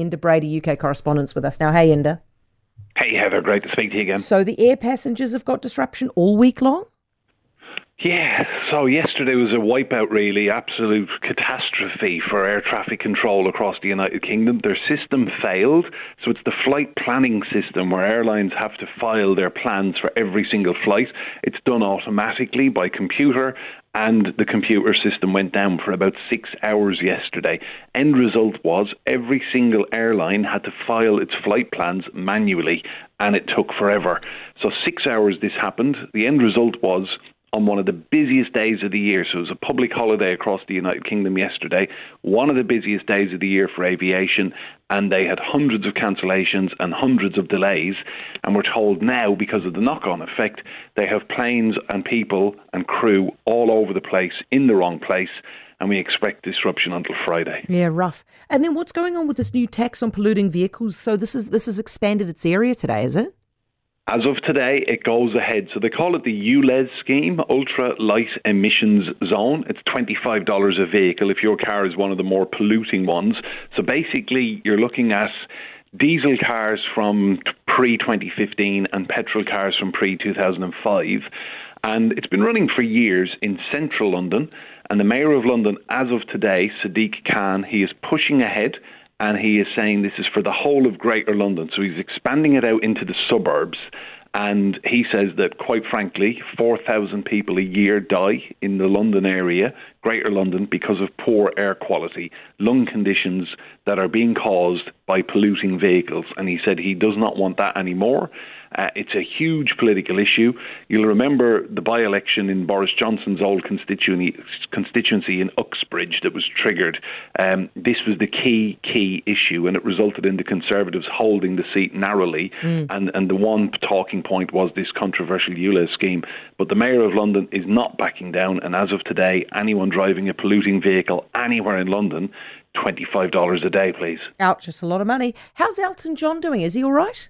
Enda Brady, UK correspondence with us now. Hey, Enda. Hey, Heather, great to speak to you again. So the air passengers have got disruption all week long? Yeah, so yesterday was a wipeout, really, absolute catastrophe for air traffic control across the United Kingdom. Their system failed, so it's the flight planning system where airlines have to file their plans for every single flight. It's done automatically by computer, and the computer system went down for about six hours yesterday. End result was every single airline had to file its flight plans manually, and it took forever. So, six hours this happened. The end result was on one of the busiest days of the year. So it was a public holiday across the United Kingdom yesterday, one of the busiest days of the year for aviation, and they had hundreds of cancellations and hundreds of delays. And we're told now, because of the knock on effect, they have planes and people and crew all over the place in the wrong place. And we expect disruption until Friday. Yeah, rough. And then what's going on with this new tax on polluting vehicles? So this is this has expanded its area today, is it? As of today, it goes ahead. So they call it the ULEZ scheme, Ultra Light Emissions Zone. It's $25 a vehicle if your car is one of the more polluting ones. So basically, you're looking at diesel cars from pre 2015 and petrol cars from pre 2005. And it's been running for years in central London. And the Mayor of London, as of today, Sadiq Khan, he is pushing ahead and he is saying this is for the whole of Greater London. So he's expanding it out into the suburbs. And he says that, quite frankly, 4,000 people a year die in the London area, Greater London, because of poor air quality, lung conditions that are being caused by polluting vehicles. And he said he does not want that anymore. Uh, it's a huge political issue. You'll remember the by election in Boris Johnson's old constituency, constituency in Uxbridge that was triggered. Um, this was the key, key issue, and it resulted in the Conservatives holding the seat narrowly. Mm. And, and the one talking point was this controversial ULEZ scheme. But the Mayor of London is not backing down, and as of today, anyone driving a polluting vehicle anywhere in London, $25 a day, please. Ouch, just a lot of money. How's Elton John doing? Is he all right?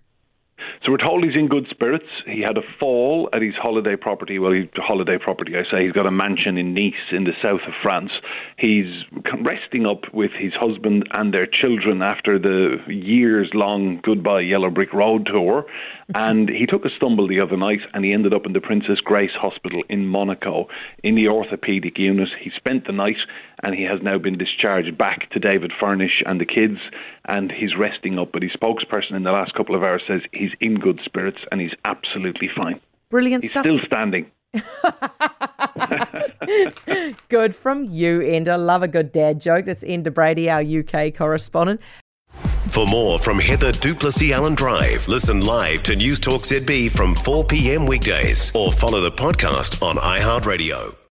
So we're told he's in good spirits. He had a fall at his holiday property. Well, he, holiday property, I say. He's got a mansion in Nice in the south of France. He's resting up with his husband and their children after the years long goodbye Yellow Brick Road tour. and he took a stumble the other night and he ended up in the Princess Grace Hospital in Monaco in the orthopedic unit. He spent the night and he has now been discharged back to David Furnish and the kids and he's resting up. But his spokesperson in the last couple of hours says he's in good spirits and he's absolutely fine. Brilliant he's stuff. Still standing. good from you, Enda. Love a good dad joke. That's Enda Brady, our UK correspondent. For more from Heather du Plessis-Allen Drive, listen live to News Talk ZB from 4 p.m. weekdays or follow the podcast on iHeartRadio.